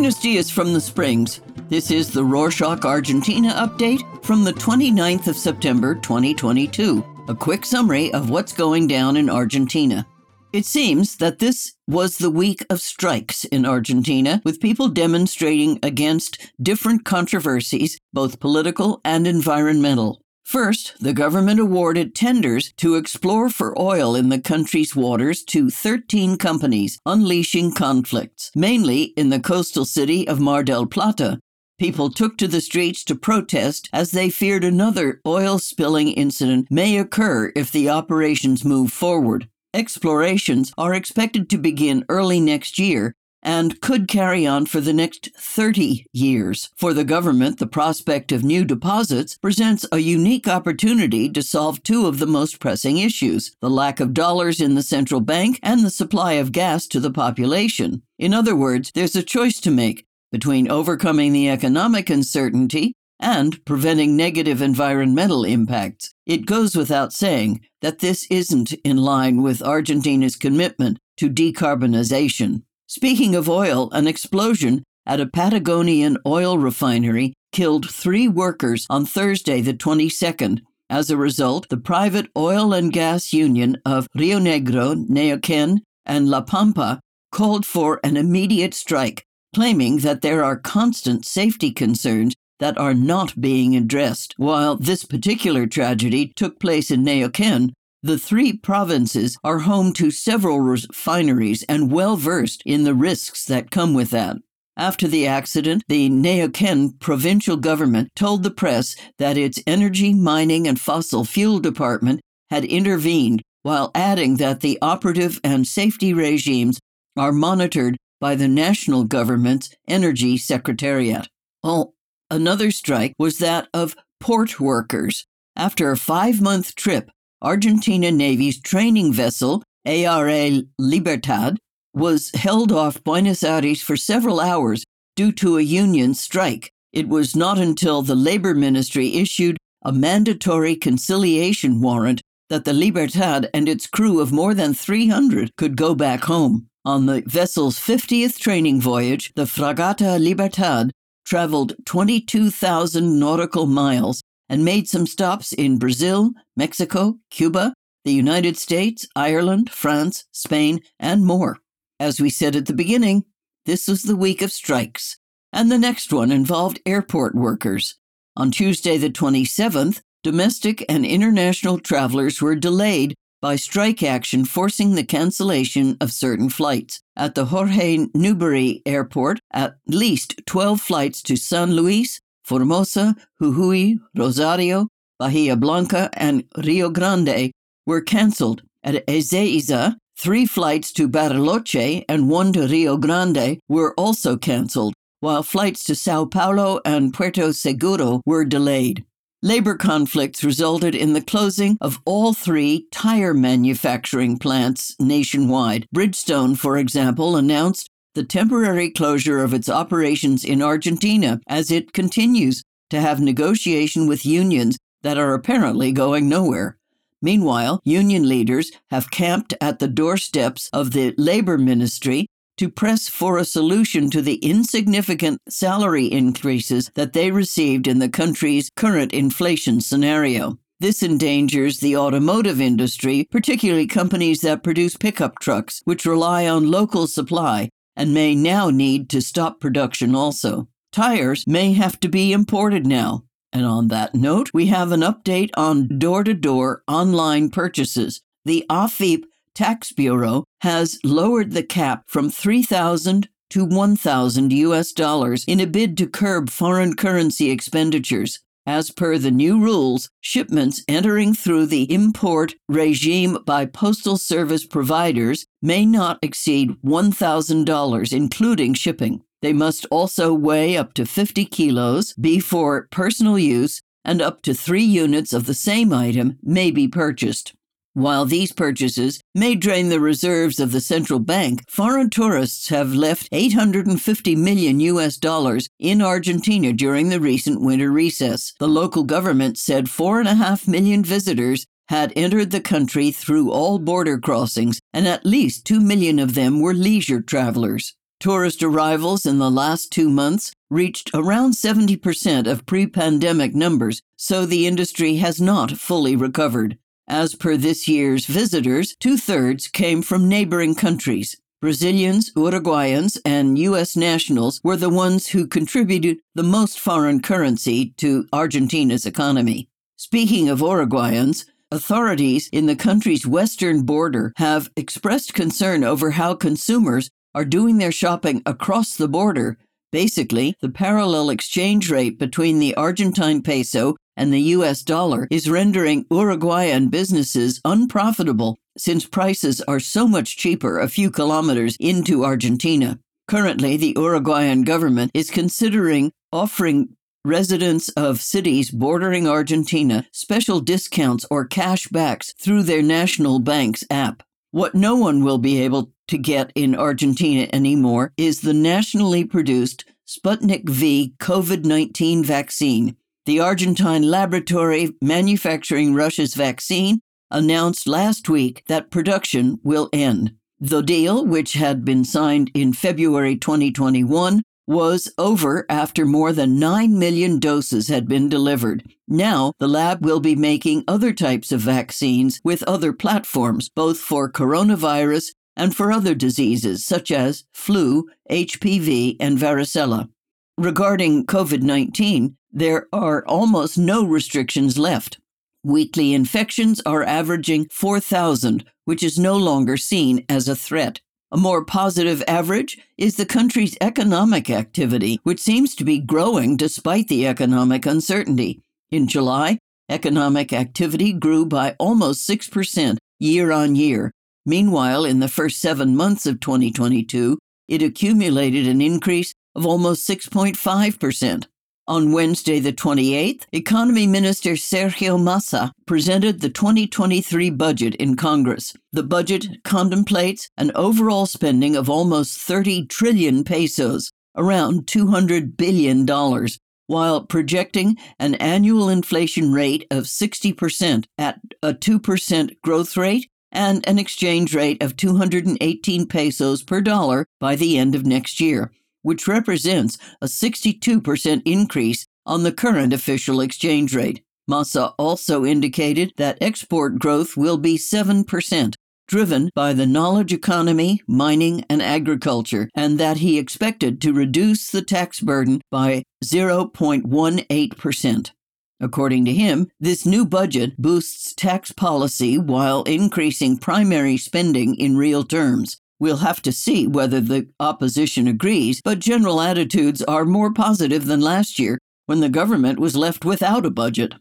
Buenos dias from the Springs. This is the Rorschach Argentina update from the 29th of September 2022. A quick summary of what's going down in Argentina. It seems that this was the week of strikes in Argentina, with people demonstrating against different controversies, both political and environmental. First, the government awarded tenders to explore for oil in the country's waters to 13 companies, unleashing conflicts, mainly in the coastal city of Mar del Plata. People took to the streets to protest as they feared another oil spilling incident may occur if the operations move forward. Explorations are expected to begin early next year and could carry on for the next 30 years. For the government, the prospect of new deposits presents a unique opportunity to solve two of the most pressing issues the lack of dollars in the central bank and the supply of gas to the population. In other words, there's a choice to make between overcoming the economic uncertainty and preventing negative environmental impacts. It goes without saying that this isn't in line with Argentina's commitment to decarbonization. Speaking of oil, an explosion at a Patagonian oil refinery killed three workers on Thursday, the 22nd. As a result, the private oil and gas union of Rio Negro, Neuquén, and La Pampa called for an immediate strike, claiming that there are constant safety concerns that are not being addressed. While this particular tragedy took place in Neuquén, the three provinces are home to several refineries and well versed in the risks that come with that. After the accident, the Neuquén provincial government told the press that its energy, mining, and fossil fuel department had intervened, while adding that the operative and safety regimes are monitored by the national government's energy secretariat. Oh, another strike was that of port workers. After a five month trip, Argentina Navy's training vessel, ARA Libertad, was held off Buenos Aires for several hours due to a union strike. It was not until the Labor Ministry issued a mandatory conciliation warrant that the Libertad and its crew of more than 300 could go back home. On the vessel's 50th training voyage, the Fragata Libertad traveled 22,000 nautical miles and made some stops in Brazil, Mexico, Cuba, the United States, Ireland, France, Spain, and more. As we said at the beginning, this was the week of strikes, and the next one involved airport workers. On Tuesday, the 27th, domestic and international travelers were delayed by strike action forcing the cancellation of certain flights. At the Jorge Newbery Airport, at least 12 flights to San Luis, Formosa, Jujuy, Rosario, Bahia Blanca, and Rio Grande were canceled. At Ezeiza, three flights to Bariloche and one to Rio Grande were also canceled, while flights to Sao Paulo and Puerto Seguro were delayed. Labor conflicts resulted in the closing of all three tire manufacturing plants nationwide. Bridgestone, for example, announced the temporary closure of its operations in Argentina as it continues to have negotiation with unions that are apparently going nowhere. Meanwhile, union leaders have camped at the doorsteps of the labor ministry to press for a solution to the insignificant salary increases that they received in the country's current inflation scenario. This endangers the automotive industry, particularly companies that produce pickup trucks, which rely on local supply and may now need to stop production also. Tires may have to be imported now. And on that note, we have an update on door to door online purchases. The AFIP Tax Bureau has lowered the cap from 3000 to 1000 US dollars in a bid to curb foreign currency expenditures. As per the new rules, shipments entering through the import regime by Postal Service providers may not exceed $1,000, including shipping. They must also weigh up to 50 kilos, be for personal use, and up to three units of the same item may be purchased. While these purchases may drain the reserves of the central bank, foreign tourists have left 850 million US dollars in Argentina during the recent winter recess. The local government said 4.5 million visitors had entered the country through all border crossings, and at least 2 million of them were leisure travelers. Tourist arrivals in the last two months reached around 70% of pre pandemic numbers, so the industry has not fully recovered. As per this year's visitors, two thirds came from neighboring countries. Brazilians, Uruguayans, and U.S. nationals were the ones who contributed the most foreign currency to Argentina's economy. Speaking of Uruguayans, authorities in the country's western border have expressed concern over how consumers are doing their shopping across the border. Basically, the parallel exchange rate between the Argentine peso and the US dollar is rendering Uruguayan businesses unprofitable since prices are so much cheaper a few kilometers into Argentina. Currently, the Uruguayan government is considering offering residents of cities bordering Argentina special discounts or cash backs through their national bank's app. What no one will be able to get in Argentina anymore is the nationally produced Sputnik V COVID 19 vaccine. The Argentine laboratory manufacturing Russia's vaccine announced last week that production will end. The deal, which had been signed in February 2021, was over after more than 9 million doses had been delivered. Now, the lab will be making other types of vaccines with other platforms, both for coronavirus and for other diseases such as flu, HPV, and varicella. Regarding COVID 19, there are almost no restrictions left. Weekly infections are averaging 4,000, which is no longer seen as a threat. A more positive average is the country's economic activity, which seems to be growing despite the economic uncertainty. In July, economic activity grew by almost 6% year on year. Meanwhile, in the first seven months of 2022, it accumulated an increase of almost 6.5%. On Wednesday, the 28th, Economy Minister Sergio Massa presented the 2023 budget in Congress. The budget contemplates an overall spending of almost 30 trillion pesos, around $200 billion, while projecting an annual inflation rate of 60% at a 2% growth rate and an exchange rate of 218 pesos per dollar by the end of next year which represents a 62% increase on the current official exchange rate. Massa also indicated that export growth will be 7%, driven by the knowledge economy, mining, and agriculture, and that he expected to reduce the tax burden by 0.18%. According to him, this new budget boosts tax policy while increasing primary spending in real terms. We'll have to see whether the opposition agrees, but general attitudes are more positive than last year when the government was left without a budget.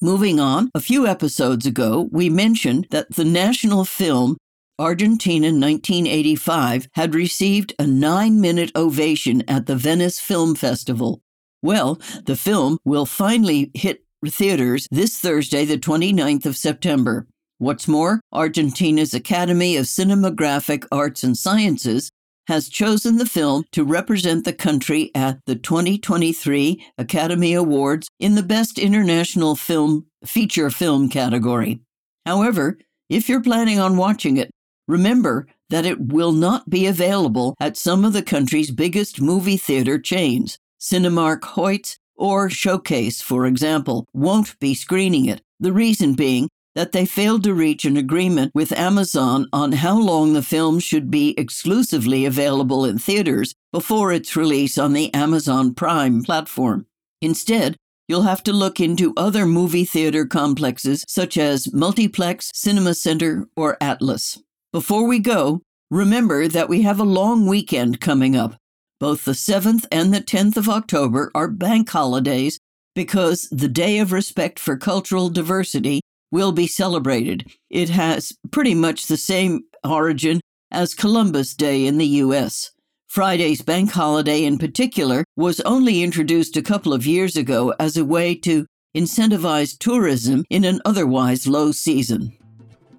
Moving on, a few episodes ago, we mentioned that the national film Argentina 1985 had received a nine minute ovation at the Venice Film Festival. Well, the film will finally hit theaters this Thursday, the 29th of September. What's more, Argentina's Academy of Cinematographic Arts and Sciences has chosen the film to represent the country at the 2023 Academy Awards in the Best International Film Feature Film category. However, if you're planning on watching it, remember that it will not be available at some of the country's biggest movie theater chains. Cinemark Hoyts or Showcase, for example, won't be screening it. The reason being that they failed to reach an agreement with Amazon on how long the film should be exclusively available in theaters before its release on the Amazon Prime platform. Instead, you'll have to look into other movie theater complexes such as Multiplex, Cinema Center, or Atlas. Before we go, remember that we have a long weekend coming up. Both the 7th and the 10th of October are bank holidays because the Day of Respect for Cultural Diversity will be celebrated. It has pretty much the same origin as Columbus Day in the U.S. Friday's bank holiday, in particular, was only introduced a couple of years ago as a way to incentivize tourism in an otherwise low season.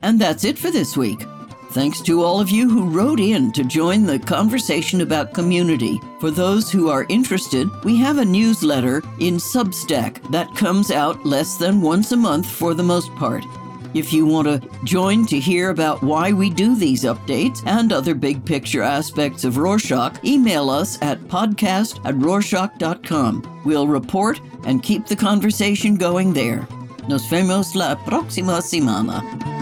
And that's it for this week. Thanks to all of you who wrote in to join the conversation about community. For those who are interested, we have a newsletter in Substack that comes out less than once a month for the most part. If you want to join to hear about why we do these updates and other big picture aspects of Rorschach, email us at podcast at rorschach.com. We'll report and keep the conversation going there. Nos vemos la próxima semana.